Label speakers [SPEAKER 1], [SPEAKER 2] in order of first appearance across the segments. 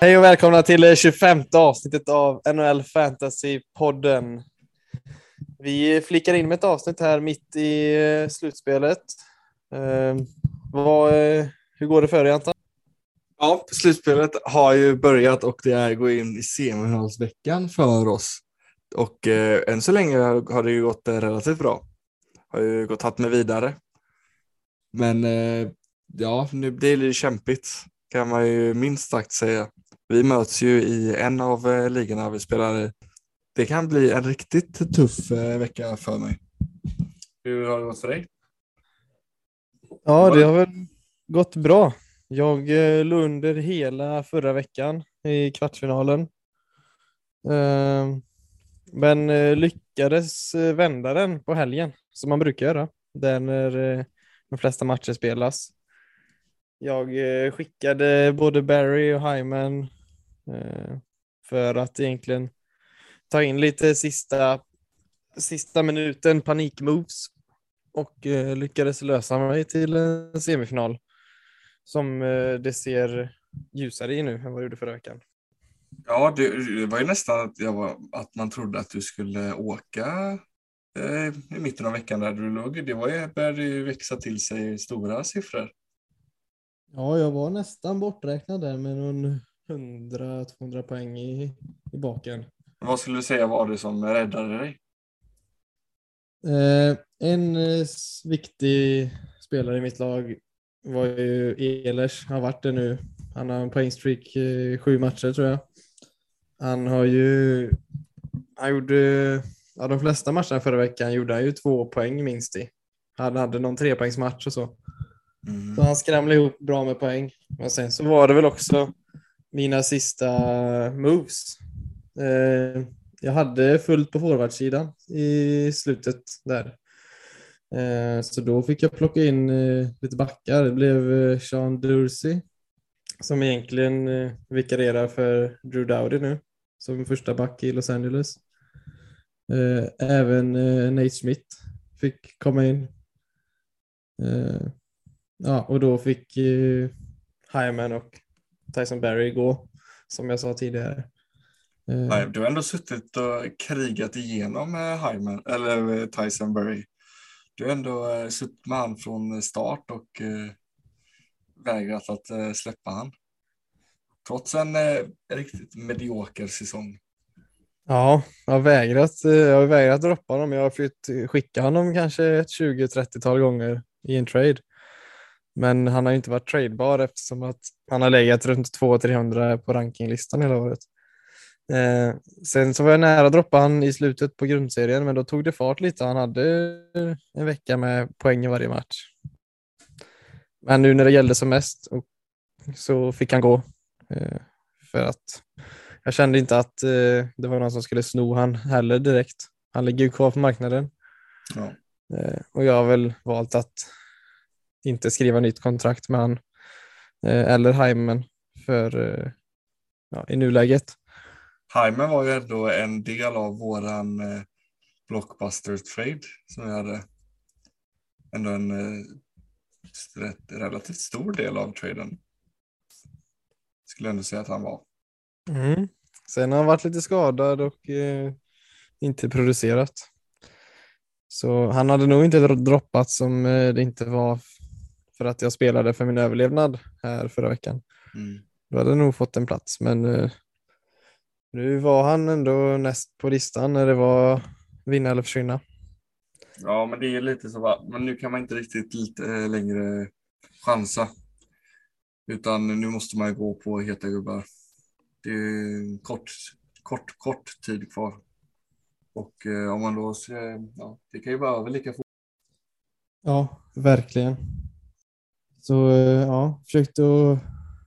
[SPEAKER 1] Hej och välkomna till det 25 avsnittet av NHL Fantasy-podden. Vi flickar in med ett avsnitt här mitt i eh, slutspelet. Eh, vad, eh, hur går det för dig Anton?
[SPEAKER 2] Ja, slutspelet har ju börjat och det är gå in i semifinalsveckan för oss. Och eh, än så länge har det ju gått eh, relativt bra. Har ju gått hatt med vidare. Men eh, ja, nu det är lite kämpigt kan man ju minst sagt säga. Vi möts ju i en av eh, ligorna vi spelar i. Det kan bli en riktigt tuff eh, vecka för mig. Hur har det gått för dig?
[SPEAKER 1] Ja, det har väl gått bra. Jag eh, låg under hela förra veckan i kvartsfinalen. Eh, Men eh, lyckades eh, vända den på helgen, som man brukar göra, där när eh, de flesta matcher spelas. Jag eh, skickade både Barry och Hyman eh, för att egentligen ta in lite sista, sista minuten panikmoves och eh, lyckades lösa mig till en semifinal som eh, det ser ljusare i nu än vad det gjorde förra veckan.
[SPEAKER 2] Ja, det, det var ju nästan att, jag var, att man trodde att du skulle åka eh, i mitten av veckan där du låg. Det var ju, började ju växa till sig stora siffror.
[SPEAKER 1] Ja, jag var nästan borträknad där med någon 100-200 poäng i, i baken.
[SPEAKER 2] Vad skulle du säga var det som räddade dig?
[SPEAKER 1] Eh, en eh, viktig spelare i mitt lag var ju Ehlers, har varit det nu. Han har en poängstreak i sju matcher tror jag. Han har ju, han gjorde, ja de flesta matcherna förra veckan gjorde han ju två poäng minst i. Han hade någon trepoängsmatch och så.
[SPEAKER 2] Mm.
[SPEAKER 1] Så han skramlade ihop bra med poäng. Men sen så var det väl också mina sista moves. Eh, jag hade fullt på forwardsidan i slutet där. Eh, så då fick jag plocka in eh, lite backar. Det blev eh, Sean Dursey som egentligen eh, vikarierar för Drew Dowdy nu som första back i Los Angeles. Eh, även eh, Nate Smith fick komma in. Eh, ja, och då fick Hyman och Tyson Berry gå, som jag sa tidigare. Eh,
[SPEAKER 2] Nej, du har ändå suttit och krigat igenom eh, Hyman, eller eh, Tyson Berry. Du har ändå suttit med han från start och vägrat att släppa han. Trots en riktigt medioker säsong.
[SPEAKER 1] Ja, jag har vägrat, jag har vägrat droppa honom. Jag har försökt skicka honom kanske ett 20-30-tal gånger i en trade. Men han har inte varit tradebar eftersom att han har legat runt 200-300 på rankinglistan hela året. Eh, sen så var jag nära att droppa han i slutet på grundserien, men då tog det fart lite. Han hade en vecka med poäng i varje match. Men nu när det gällde som mest och så fick han gå. Eh, för att jag kände inte att eh, det var någon som skulle sno han heller direkt. Han ligger ju kvar på marknaden.
[SPEAKER 2] Ja.
[SPEAKER 1] Eh, och jag har väl valt att inte skriva nytt kontrakt med han eh, eller Hyman för eh, ja, i nuläget.
[SPEAKER 2] Hyman var ju ändå en del av våran eh, blockbuster trade som vi hade. Ändå en relativt stor del av traden. Skulle ändå säga att han var.
[SPEAKER 1] Mm. Sen har han varit lite skadad och eh, inte producerat. Så han hade nog inte droppat som eh, det inte var för att jag spelade för min överlevnad här förra veckan.
[SPEAKER 2] Mm.
[SPEAKER 1] Då hade jag nog fått en plats, men eh, nu var han ändå näst på listan när det var vinna eller försvinna.
[SPEAKER 2] Ja, men det är lite så, men nu kan man inte riktigt lite eh, längre chansa. Utan nu måste man gå på heta gubbar. Det är kort, kort, kort tid kvar. Och eh, om man då, ska- ja, det kan ju vara över lika fort.
[SPEAKER 1] Ja, verkligen. Så eh, ja, försökte att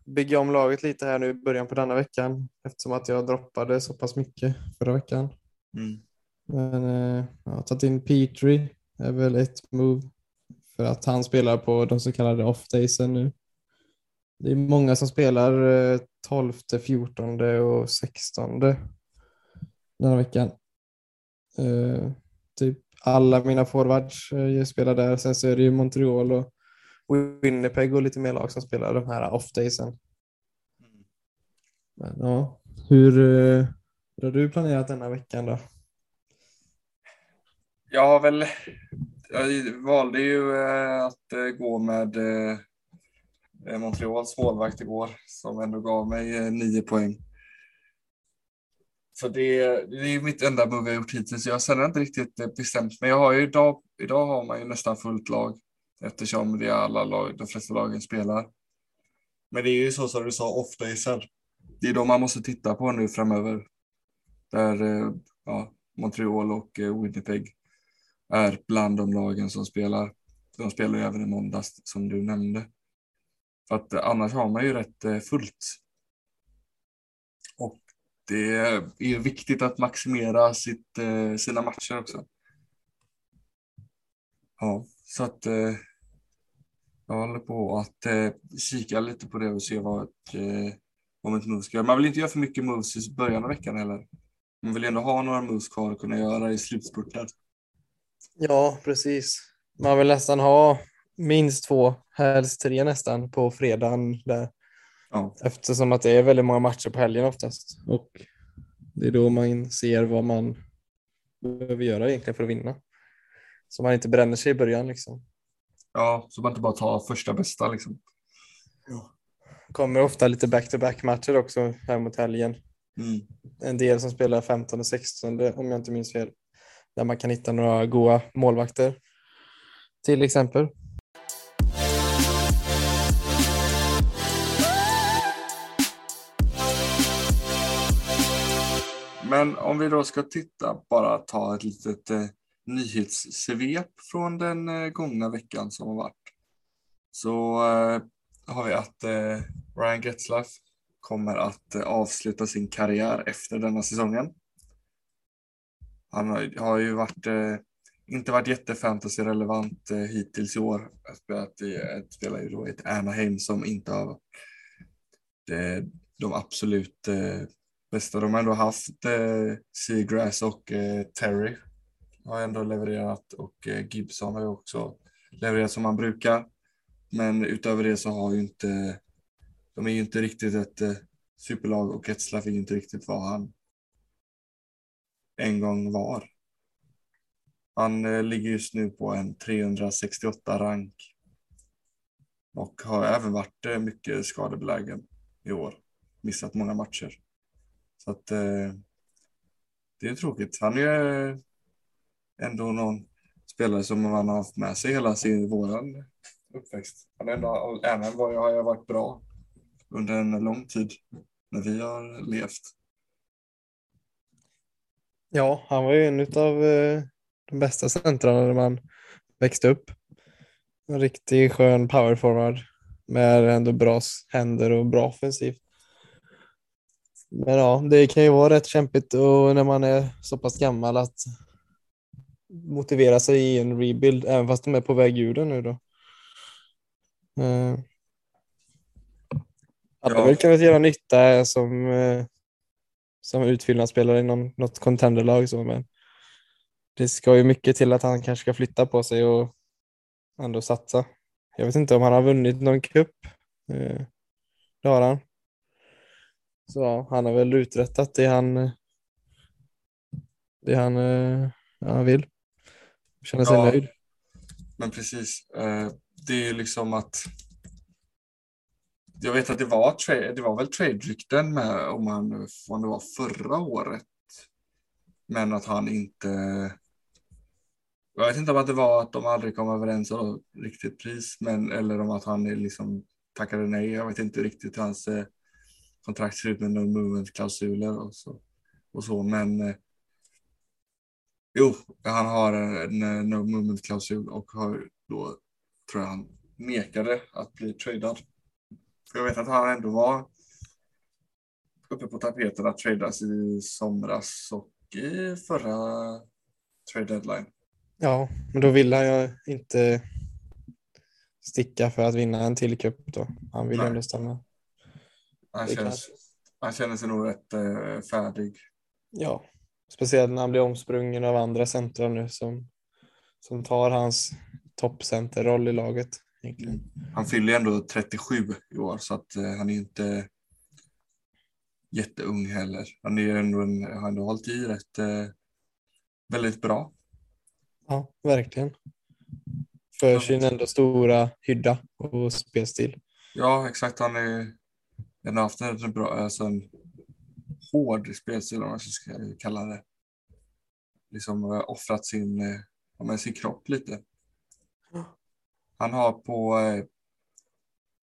[SPEAKER 1] bygga om laget lite här nu i början på denna veckan eftersom att jag droppade så pass mycket förra veckan.
[SPEAKER 2] Mm.
[SPEAKER 1] Men eh, jag har tagit in Petri, är väl ett move för att han spelar på de så kallade off-daysen nu. Det är många som spelar eh, 12, 14 och 16 den här veckan. Eh, typ alla mina forwards eh, spelar där. Sen så är det ju Montreal och Winnipeg och lite mer lag som spelar de här off-daysen. Men, ja. Hur, hur har du planerat denna veckan då?
[SPEAKER 2] Jag har väl, jag valde ju eh, att eh, gå med Montreals målvakt igår som ändå gav mig nio poäng. Så det, det är mitt enda move jag gjort hittills. Jag har inte riktigt bestämt mig. jag har ju idag, idag har man ju nästan fullt lag eftersom det är alla lag, de flesta lagen spelar. Men det är ju så som du sa, ofta i Det är de man måste titta på nu framöver. Där eh, ja, Montreal och eh, Winnipeg är bland de lagen som spelar. De spelar ju även i måndags som du nämnde. För att eh, annars har man ju rätt fullt. Och det är viktigt att maximera sitt, sina matcher också. Ja, så att jag håller på att eh, kika lite på det och se vad ett, eh, om ett move ska göra. Man vill inte göra för mycket moves i början av veckan heller. Man vill ändå ha några moves kvar att kunna göra i slutspurten.
[SPEAKER 1] Ja, precis. Man vill nästan ha minst två, helst tre nästan på fredagen där. Ja. Eftersom att det är väldigt många matcher på helgen oftast. Och det är då man ser vad man behöver göra egentligen för att vinna. Så man inte bränner sig i början liksom.
[SPEAKER 2] Ja, så man inte bara tar första bästa liksom.
[SPEAKER 1] Ja. Kommer ofta lite back-to-back matcher också här mot helgen.
[SPEAKER 2] Mm.
[SPEAKER 1] En del som spelar 15 och 16 om jag inte minns fel. Där man kan hitta några goa målvakter. Till exempel.
[SPEAKER 2] Men om vi då ska titta, bara ta ett litet eh, nyhetssvep från den eh, gångna veckan som har varit. Så eh, har vi att eh, Ryan Getzlaff kommer att avsluta sin karriär efter denna säsongen. Han har, ju varit, inte varit jättefantasy-relevant hittills i år. Spelat i, spelar ju då i ett Anaheim som inte har det, de absolut eh, bästa. De har ändå haft eh, Seagrass och eh, Terry har ändå levererat och eh, Gibson har ju också levererat som han brukar. Men utöver det så har ju inte, de är ju inte riktigt ett eh, superlag och Getzlaff är inte riktigt vad han en gång var. Han eh, ligger just nu på en 368 rank och har även varit mycket skadebelägen i år. Missat många matcher. Så att det är tråkigt. Han är ändå någon spelare som man har haft med sig hela sin våran uppväxt. Han ändå, även var jag, har varit bra under en lång tid när vi har levt.
[SPEAKER 1] Ja, han var ju en av eh, de bästa centrarna när man växte upp. En riktigt skön powerforward med ändå bra händer och bra offensivt. Men ja, det kan ju vara rätt kämpigt och när man är så pass gammal att motivera sig i en rebuild, även fast de är på väg ur den nu då. Uh, hade ja. väl kunnat göra nytta som, uh, som utfyllnadsspelare i någon, något contenderlag så, men det ska ju mycket till att han kanske ska flytta på sig och ändå satsa. Jag vet inte om han har vunnit någon cup. Uh, det har han. Så han har väl uträttat det han, det han, ja, han vill. Känner sig ja, nöjd.
[SPEAKER 2] Men precis. Eh, det är liksom att jag vet att det var, det var väl trade-rykten med om han, om det var förra året. Men att han inte... Jag vet inte om att det var att de aldrig kom överens om riktigt pris, men eller om att han liksom tackade nej. Jag vet inte riktigt hur hans eh, kontrakt ser ut med no movement-klausuler och så. Och så men eh, Jo, han har en no movement-klausul och har då, tror jag han nekade att bli tradad. Jag vet att han ändå var uppe på tapeten att tradas i somras och i förra trade deadline.
[SPEAKER 1] Ja, men då vill han ju inte sticka för att vinna en till cup då. Han vill ju ändå stanna.
[SPEAKER 2] Han, känns, han känner sig nog rätt äh, färdig.
[SPEAKER 1] Ja, Speciellt när han blir omsprungen av andra centra nu som, som tar hans toppcenterroll i laget.
[SPEAKER 2] Han fyller ändå 37 i år så att eh, han är inte jätteung heller. Han är ändå, en, har ändå hållit i rätt eh, väldigt bra.
[SPEAKER 1] Ja, verkligen. För sin ändå stora hydda och spelstil.
[SPEAKER 2] Ja, exakt. Han är han har haft en bra, alltså en hård spelstil om man ska kalla det. Liksom eh, offrat sin, eh, men sin kropp lite. Han har på eh,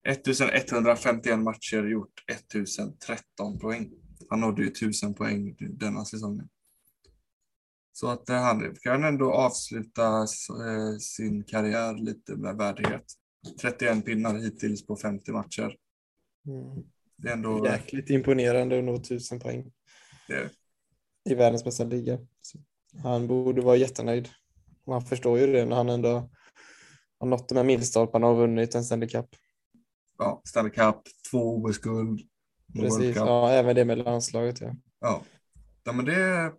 [SPEAKER 2] 1151 matcher gjort 1013 poäng. Han nådde ju 1000 poäng denna säsongen. Så att eh, han kan ändå avsluta eh, sin karriär lite med värdighet. 31 pinnar hittills på 50 matcher.
[SPEAKER 1] Mm.
[SPEAKER 2] Det är ändå...
[SPEAKER 1] Jäkligt imponerande att nå 1000 poäng.
[SPEAKER 2] Det.
[SPEAKER 1] I världens bästa liga. Han borde vara jättenöjd. Man förstår ju det när han ändå har nått de här milstolparna och vunnit en Stanley Cup.
[SPEAKER 2] Ja, Stanley Cup, två OS-guld.
[SPEAKER 1] Precis, ja, även det med landslaget. Ja.
[SPEAKER 2] Ja. ja, men det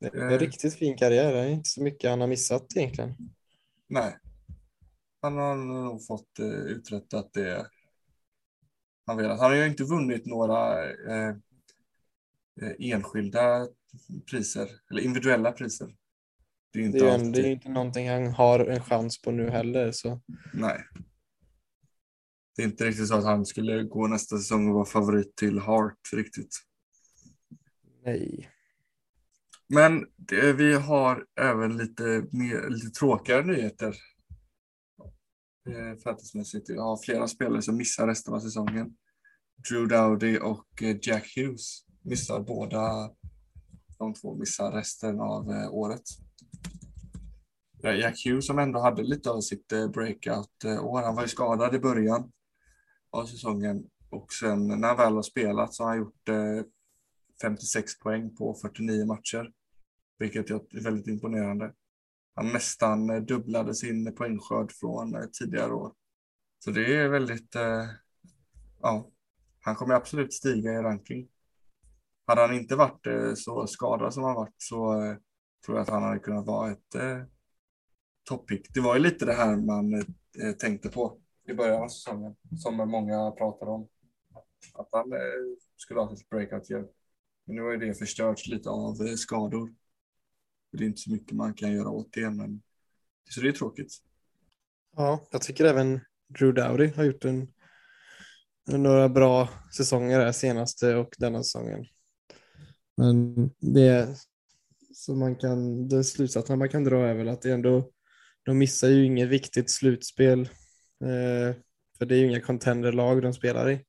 [SPEAKER 1] det är en riktigt fin karriär. Det är inte så mycket han har missat egentligen.
[SPEAKER 2] Nej. Han har nog fått uh, uträttat det han velat. Han har ju inte vunnit några uh, enskilda priser eller individuella priser.
[SPEAKER 1] Det är, inte det, är alltid... det är inte någonting han har en chans på nu heller. Så.
[SPEAKER 2] Nej. Det är inte riktigt så att han skulle gå nästa säsong och vara favorit till Hart riktigt.
[SPEAKER 1] Nej.
[SPEAKER 2] Men det, vi har även lite, mer, lite tråkigare nyheter. Eh, Fantasymässigt. Jag har flera spelare som missar resten av säsongen. Drew Dowdy och eh, Jack Hughes missar båda. De två missar resten av eh, året. Jack Hughes som ändå hade lite av sitt eh, breakout-år. Eh, han var ju skadad i början av säsongen och sen när han väl har spelat så har han gjort eh, 56 poäng på 49 matcher vilket är väldigt imponerande. Han nästan eh, dubblade sin poängskörd från eh, tidigare år. Så det är väldigt, eh, ja, han kommer absolut stiga i ranking. Hade han inte varit eh, så skadad som han varit så tror jag att han hade kunnat vara ett eh, toppick. Det var ju lite det här man eh, tänkte på i början av säsongen som många pratade om. Att han eh, skulle ha ett breakout year. Men nu har ju det förstörts lite av skador. Det är inte så mycket man kan göra åt det, men så det är tråkigt.
[SPEAKER 1] Ja, jag tycker även Drew Dowdy har gjort en, några bra säsonger här senaste och denna säsongen. Men det som man kan, den slutsatsen man kan dra är väl att det ändå, de missar ju inget viktigt slutspel. Eh, för det är ju inga contenderlag de spelar i.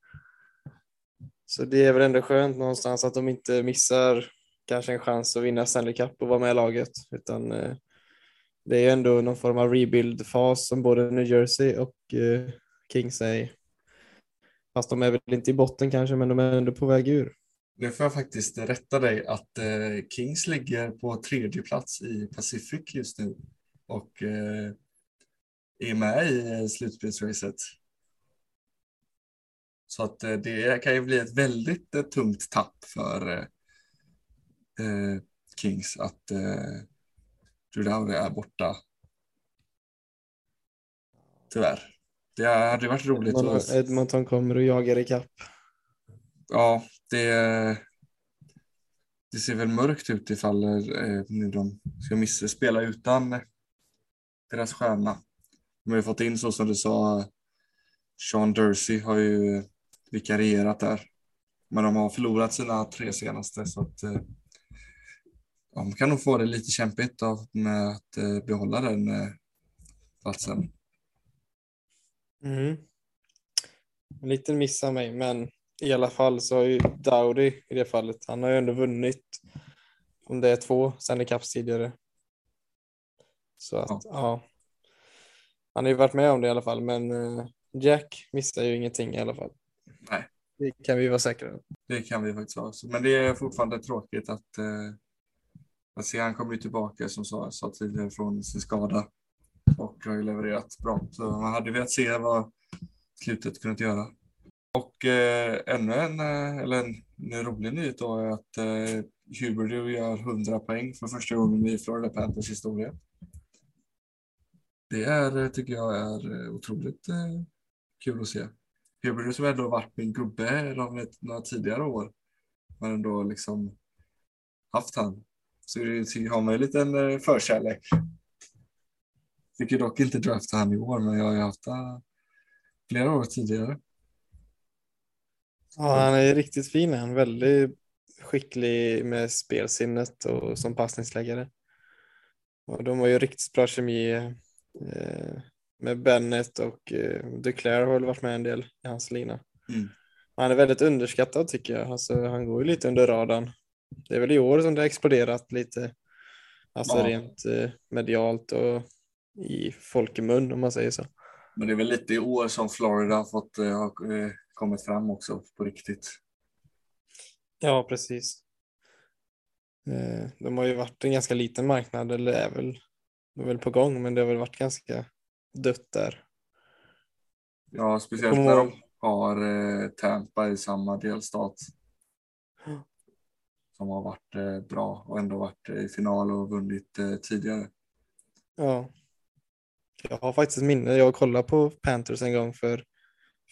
[SPEAKER 1] Så det är väl ändå skönt någonstans att de inte missar kanske en chans att vinna Stanley Cup och vara med i laget, utan eh, det är ju ändå någon form av rebuild-fas som både New Jersey och eh, Kings är i. Fast de är väl inte i botten kanske, men de är ändå på väg ur.
[SPEAKER 2] Nu får jag faktiskt rätta dig att eh, Kings ligger på tredje plats i Pacific just nu och eh, är med i eh, slutspelsracet. Så att eh, det kan ju bli ett väldigt eh, tungt tapp för eh, Kings att eh, Drew är borta. Tyvärr. Det hade varit roligt.
[SPEAKER 1] Edmonton, att... Edmonton kommer och jagar i kapp.
[SPEAKER 2] Ja, det, det ser väl mörkt ut ifall eh, nu de ska missa spela utan deras stjärna. De har ju fått in så som du sa, Sean Dursey har ju vikarierat där. Men de har förlorat sina tre senaste så att eh, de kan nog få det lite kämpigt av med att eh, behålla den eh, platsen.
[SPEAKER 1] Mm. En liten miss av mig, men i alla fall så har ju Dowdy i det fallet, han har ju ändå vunnit om det är två Stanley Cups tidigare. Så att, ja. ja. Han har ju varit med om det i alla fall, men uh, Jack missar ju ingenting i alla fall.
[SPEAKER 2] Nej.
[SPEAKER 1] Det kan vi vara säkra på.
[SPEAKER 2] Det kan vi faktiskt vara. Men det är fortfarande tråkigt att uh, han kommer ju tillbaka som sa, sa tidigare från sin skada och har ju levererat bra. Så man hade velat se vad slutet kunnat göra. Och eh, ännu en, eh, eller en, en rolig nyhet då är att eh, Huberdew gör 100 poäng för första gången i Florida Panthers historia. Det är, eh, tycker jag är eh, otroligt eh, kul att se. Huberdeau som ändå varit min gubbe de några tidigare år. Men ändå liksom haft han. Så har man ju en liten eh, förkärlek. Fick ju dock inte drafta han i år, men jag har ju haft han flera år tidigare.
[SPEAKER 1] Ja, han är riktigt fin. Han är väldigt skicklig med spelsinnet och som passningsläggare. Och de har ju riktigt bra kemi eh, med Bennett och eh, Duclair har väl varit med en del i hans lina.
[SPEAKER 2] Mm.
[SPEAKER 1] Han är väldigt underskattad tycker jag. Alltså, han går ju lite under radarn. Det är väl i år som det har exploderat lite. Alltså
[SPEAKER 2] Ja.
[SPEAKER 1] rent eh, medialt och i folkemun om man säger så.
[SPEAKER 2] Men det är väl lite i år som Florida har fått eh, har, eh, kommit fram också på riktigt.
[SPEAKER 1] Ja, precis. De har ju varit en ganska liten marknad, eller är väl, de är väl på gång, men det har väl varit ganska dött där.
[SPEAKER 2] Ja, speciellt när de har Tampa i samma delstat.
[SPEAKER 1] Ja.
[SPEAKER 2] Som har varit eh, bra och ändå varit i final och vunnit eh, tidigare.
[SPEAKER 1] Ja. Jag har faktiskt ett minne, jag kollade på Panthers en gång för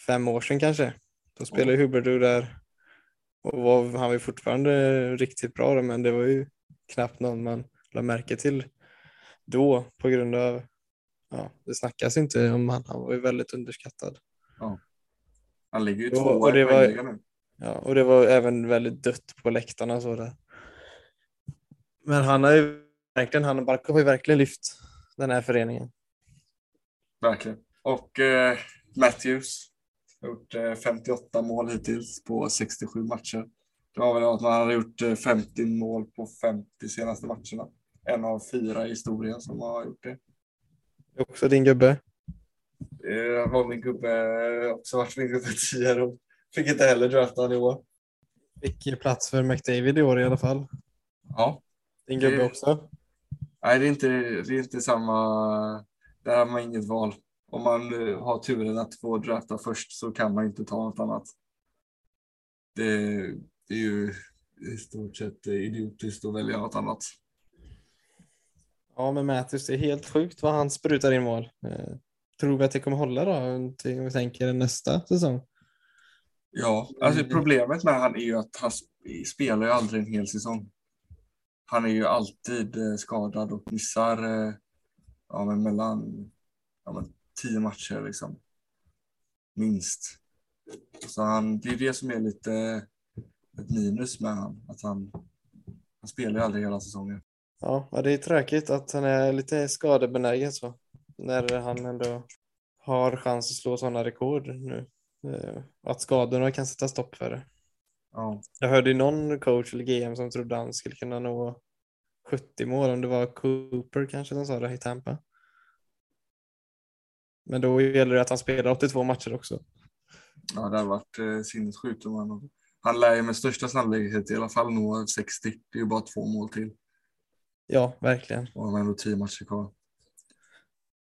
[SPEAKER 1] fem år sedan kanske. Då spelade
[SPEAKER 2] Mm.
[SPEAKER 1] Huberdeau där och var, han var ju fortfarande riktigt bra då, men det var ju knappt någon man lade märke till då på grund av, ja, det snackas inte om han, han var ju väldigt underskattad.
[SPEAKER 2] Han ligger ju tvåa i poängligan nu.
[SPEAKER 1] Ja, och det var även väldigt dött på läktarna så där. Men han har ju verkligen, han och Barkov har ju verkligen lyft den här föreningen.
[SPEAKER 2] Verkligen. Och eh, Matthews har gjort eh, 58 mål hittills på 67 matcher. Det var väl att man hade gjort eh, 50 mål på 50 senaste matcherna. En av fyra i historien som har gjort det.
[SPEAKER 1] Det också din gubbe.
[SPEAKER 2] Eh, var min gubbe också varit min gubbe tidigare fick inte heller drafta han i år.
[SPEAKER 1] Fick plats för McDavid i år i alla fall.
[SPEAKER 2] Ja,
[SPEAKER 1] Din gubbe
[SPEAKER 2] Det-
[SPEAKER 1] också.
[SPEAKER 2] nej det är inte, det är inte samma. Där har man inget val. Om man eh, har turen att få drafta först så kan man inte ta något annat. Det, det är ju i stort sett idiotiskt att välja något annat.
[SPEAKER 1] Ja, men Matthews, det är helt sjukt vad han sprutar in mål. Eh, tror vi att det kommer hålla då, om vi tänker nästa säsong?
[SPEAKER 2] Ja, alltså
[SPEAKER 1] Mm.
[SPEAKER 2] problemet med han är ju att han sp- spelar ju aldrig en hel säsong. Han är ju alltid eh, skadad och missar eh, ja, men mellan ja, men tio matcher liksom. Minst. Så han, det är det som är lite ett minus med han, att han, han spelar ju aldrig hela säsongen.
[SPEAKER 1] Ja, ja, det är tråkigt att han är lite skadebenägen så. När han ändå har chans att slå sådana rekord nu. Eh, Att skadorna kan sätta stopp för det.
[SPEAKER 2] Ja,
[SPEAKER 1] Jag hörde någon coach eller GM som trodde han skulle kunna nå 70 mål, om det var Cooper kanske som sa det i Tampa. Men då gäller det att han spelar 82 matcher också.
[SPEAKER 2] ja det har varit eh, sinnessjukt. om Han, han lär ju med största sannolikhet i alla fall nå 60. Det är ju bara två mål till
[SPEAKER 1] Ja, verkligen.
[SPEAKER 2] och han har ändå tio matcher kvar.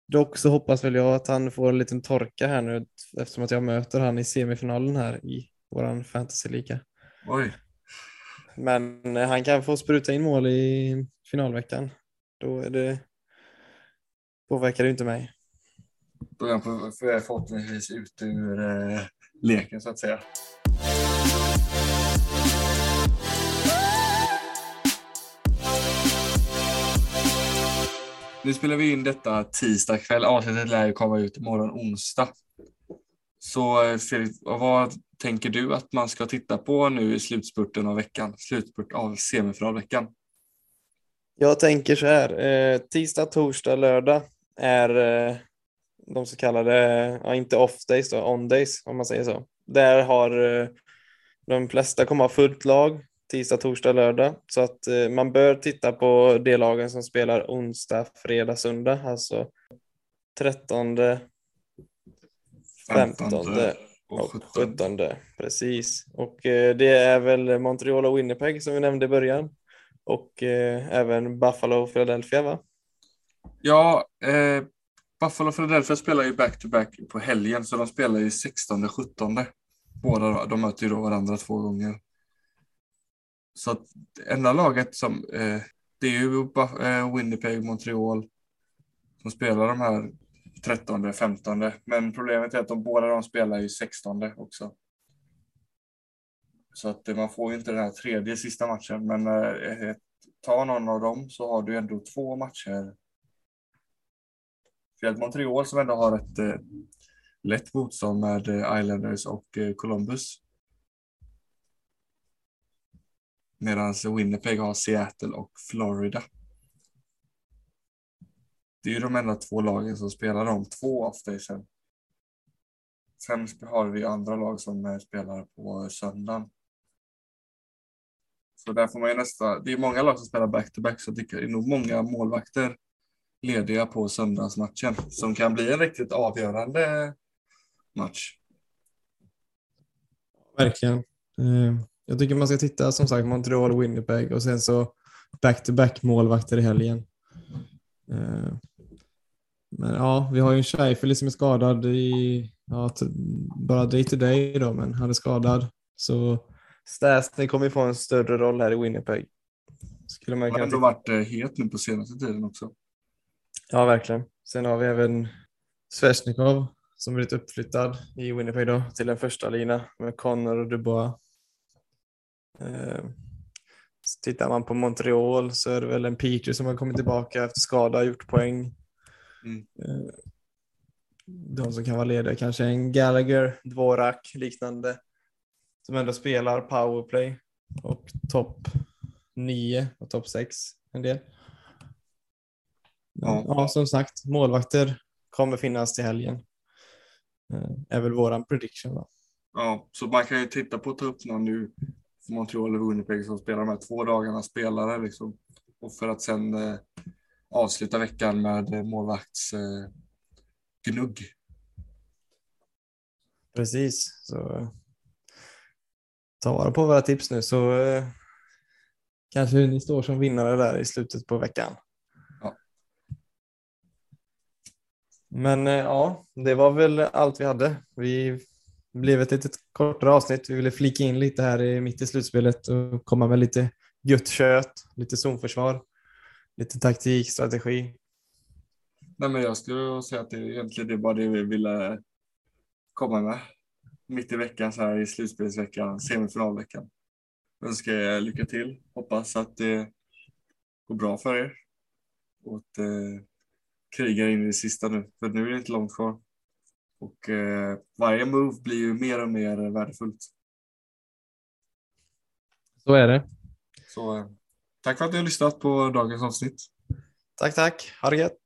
[SPEAKER 1] Dock så hoppas väl jag att han får en liten torka här nu eftersom att jag möter han i semifinalen här i våran fantasyliga.
[SPEAKER 2] Oj,
[SPEAKER 1] Men eh, han kan få spruta in mål i finalveckan. Då är det påverkar det inte mig.
[SPEAKER 2] då är han förhoppningsvis ut ur eh, leken så att säga. Nu spelar vi in detta tisdag kväll. Avsnittet lär ju komma ut imorgon onsdag. Så eh, Fredrik, vad tänker du att man ska titta på nu i slutspurten av veckan? Slutspurt av semifinalveckan.
[SPEAKER 1] Jag tänker så här, eh, tisdag, torsdag, lördag är eh, de så kallade, ja inte off days då, on days om man säger så. Där har eh, de flesta kommer ha fullt lag tisdag, torsdag, lördag. Så att eh, man bör titta på de lagen som spelar onsdag, fredag, söndag. Alltså 13, 15
[SPEAKER 2] och
[SPEAKER 1] och
[SPEAKER 2] 17.
[SPEAKER 1] 17. Precis. Och eh, det är väl Montreal och Winnipeg som vi nämnde i början. Och eh, även Buffalo och Philadelphia va?
[SPEAKER 2] Ja, eh, Buffalo och Philadelphia spelar ju back-to-back på helgen, så de spelar ju 16-17. Båda de möter ju då varandra två gånger. Så att enda laget som, eh, det är ju eh, Winnipeg, Montreal som spelar de här 13, 15. Men problemet är att de båda de spelar ju 16 också. Så att eh, man får ju inte den här tredje sista matchen, men eh, ta någon av dem så har du ändå två matcher. Speciellt Montreal som ändå har ett eh, lätt motstånd med eh, Islanders och eh, Columbus. Medan Winnipeg har Seattle och Florida. Det är ju de enda två lagen som spelar de två off-daysen. Sen har vi andra lag som eh, spelar på söndagen. Så där får man ju nästa, det är många lag som spelar back-to-back så det är nog många målvakter lediga på söndagsmatchen som kan bli en riktigt avgörande match.
[SPEAKER 1] Verkligen. Eh, jag tycker man ska titta som sagt Montreal Winnipeg och sen så back-to-back målvakter i helgen. Eh, men ja, vi har ju en Scheifele som är skadad i ja, bara day to day då, men han är skadad. Så Stasny kommer få en större roll här i Winnipeg.
[SPEAKER 2] Skulle man han har ändå varit eh, het nu på senaste tiden också.
[SPEAKER 1] Ja, verkligen. Sen har vi även Svesjnikov som blivit uppflyttad i Winnipeg då, till en första lina med Connor och Dubois. Eh, tittar man på Montreal så är det väl en Peter som har kommit tillbaka efter skada och gjort poäng. Mm. Eh, de som kan vara lediga kanske en Gallagher, Dvorak, liknande som ändå spelar powerplay och topp 9 och topp 6 en del. Ja. ja, som sagt, målvakter kommer finnas till helgen. Eh, är väl våran prediction. Då.
[SPEAKER 2] Ja, så man kan ju titta på att ta upp någon nu, Montreal eller Winnipeg som spelar de här två dagarna spelare liksom. Och för att sen eh, avsluta veckan med eh, målvaktsgnugg. Eh,
[SPEAKER 1] Precis, så ta vara på våra tips nu så eh, kanske ni står som vinnare där i slutet på veckan. Ja. Men eh, ja, det var väl allt vi hade. Vi blev ett litet kortare avsnitt. Vi ville flika in lite här i, mitt i slutspelet och komma med lite gött kött, lite zonförsvar, lite taktik, strategi.
[SPEAKER 2] Nej, men jag skulle säga att det är egentligen det bara det vi ville komma med mitt i veckan så här i slutspelsveckan, semifinalveckan. Önskar er lycka till. Hoppas att det går bra för er. Och att eh, kriga in i det sista nu, för nu är det inte långt kvar. Och eh, varje move blir ju mer och mer värdefullt.
[SPEAKER 1] Så är det.
[SPEAKER 2] Så eh, tack för att ni har lyssnat på dagens avsnitt.
[SPEAKER 1] Tack, tack. Ha det gött.